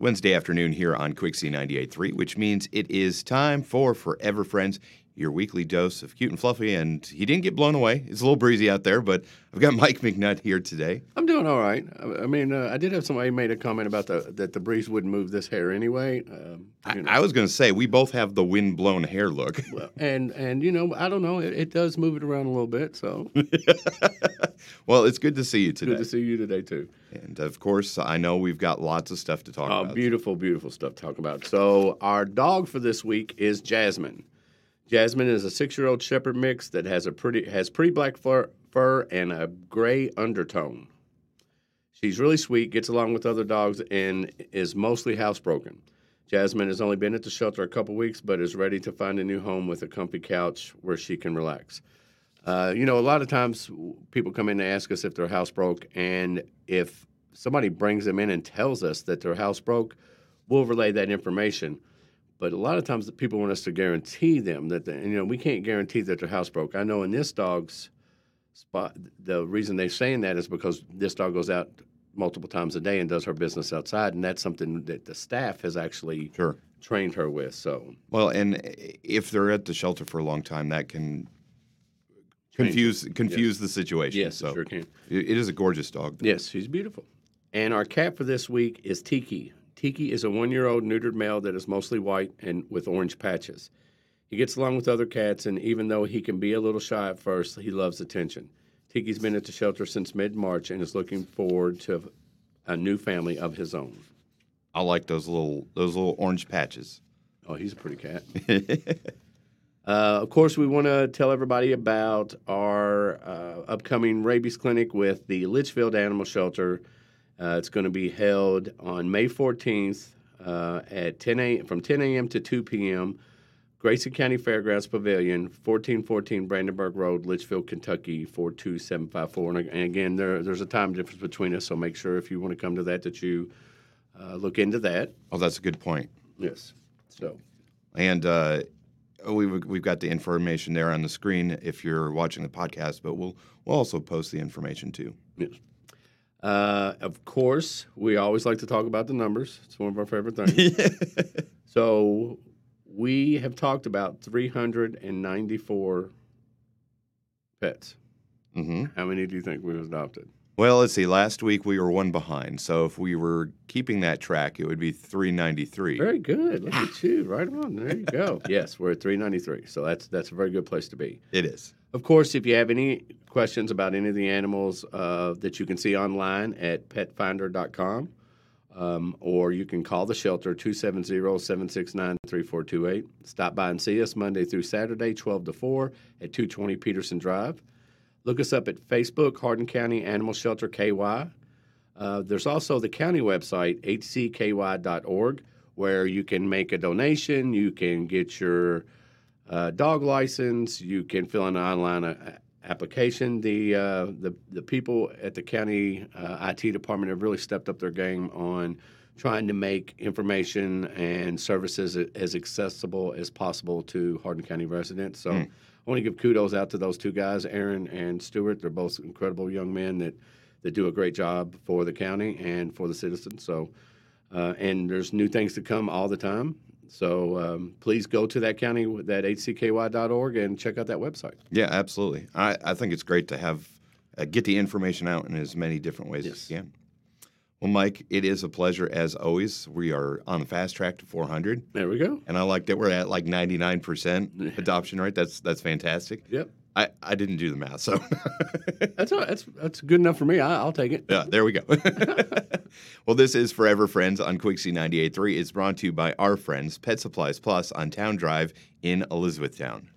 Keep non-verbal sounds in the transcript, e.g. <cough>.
Wednesday afternoon here on Quixie 98.3, which means it is time for Forever Friends, your weekly dose of cute and fluffy. And he didn't get blown away. It's a little breezy out there, but I've got <laughs> Mike McNutt here today. I'm doing all right. I, I mean, uh, I did have somebody made a comment about the that the breeze wouldn't move this hair anyway. Um, I, I was going to say, we both have the wind blown hair look. <laughs> well, and and you know, I don't know. It, it does move it around a little bit. So <laughs> well, it's good to see you today. good to see you today too. And of course, I know we've got lots of stuff to talk Oh, about. beautiful, beautiful stuff to talk about. So our dog for this week is Jasmine. Jasmine is a six-year-old Shepherd mix that has a pretty has pretty black fur, fur and a gray undertone. She's really sweet, gets along with other dogs, and is mostly housebroken. Jasmine has only been at the shelter a couple weeks, but is ready to find a new home with a comfy couch where she can relax. Uh, you know, a lot of times people come in to ask us if their house broke, and if somebody brings them in and tells us that their house broke, we'll relay that information. But a lot of times, the people want us to guarantee them that, the, and, you know, we can't guarantee that their house broke. I know in this dog's spot, the reason they're saying that is because this dog goes out multiple times a day and does her business outside, and that's something that the staff has actually Sure. trained her with. So Well, and if they're at the shelter for a long time, that can confuse confuse the situation. yes, so it sure can. it- it is a gorgeous dog. Yes, she's beautiful. And our cat for this week is Tiki. Tiki is a one year old neutered male that is mostly white and with orange patches. He gets along with other cats, and even though he can be a little shy at first, he loves attention. Tiki's been at the shelter since mid March and is looking forward to a new family of his own. I like those little those little orange patches. Oh, he's a pretty cat. <laughs> Uh, of course, we want to tell everybody about our uh, upcoming rabies clinic with the Leitchfield Animal Shelter. Uh, it's going to be held on May 14th uh, at 10 a, from 10 a.m. to 2 p.m. Grayson County Fairgrounds Pavilion, 1414 Brandenburg Road, Leitchfield, Kentucky, 42754. And, and again, there, there's a time difference between us, so make sure if you want to come to that that you uh, look into that. oh, that's a good point. Yes. So. And uh, we've we've got the information there on the screen if you're watching the podcast, but we'll we'll also post the information too. Yes. Uh, of course, we always like to talk about the numbers. It's one of our favorite things. <laughs> so we have talked about 394 pets. hmm How many do you think we've adopted? Well, let's see. Last week we were one behind, so if we were keeping that track, it would be 393. Very good. Look at you. <laughs> Right on. There you go. yes, we're at 393. So that's that's a very good place to be. It is. Of course, if you have any questions about any of the animals uh, that you can see online at petfinder.com, um, or you can call the shelter 270 769 3428. Stop by and see us Monday through Saturday, 12 to 4 at 220 Peterson Drive. Look us up at Facebook, Hardin County Animal Shelter KY. Uh, there's also the county website, hcky.org, where you can make a donation, you can get your uh, dog license, you can fill in an online uh, application. The, uh, the the people at the county uh, IT department have really stepped up their game on trying to make information and services as accessible as possible to Hardin County residents. So I want to give kudos out to those two guys, Aaron and Stuart. They're both incredible young men that that do a great job for the county and for the citizens. So, uh, and there's new things to come all the time. So um, please go to that county, that hcky.org, and check out that website. Yeah, absolutely. I, I think it's great to have uh, get the information out in as many different ways as you can. Well, Mike, it is a pleasure as always. We are on the fast track to 400, There we go. and I like that we're at like 99% <laughs> adoption rate. That's that's fantastic. Yep. I, I didn't do the math, so <laughs> That's all, that's that's good enough for me. I, I'll take it. yeah, there we go. <laughs> well, this is Forever Friends on Quixie 98.3. It's brought to you by our friends, Pet Supplies Plus on Town Drive in Elizabethtown.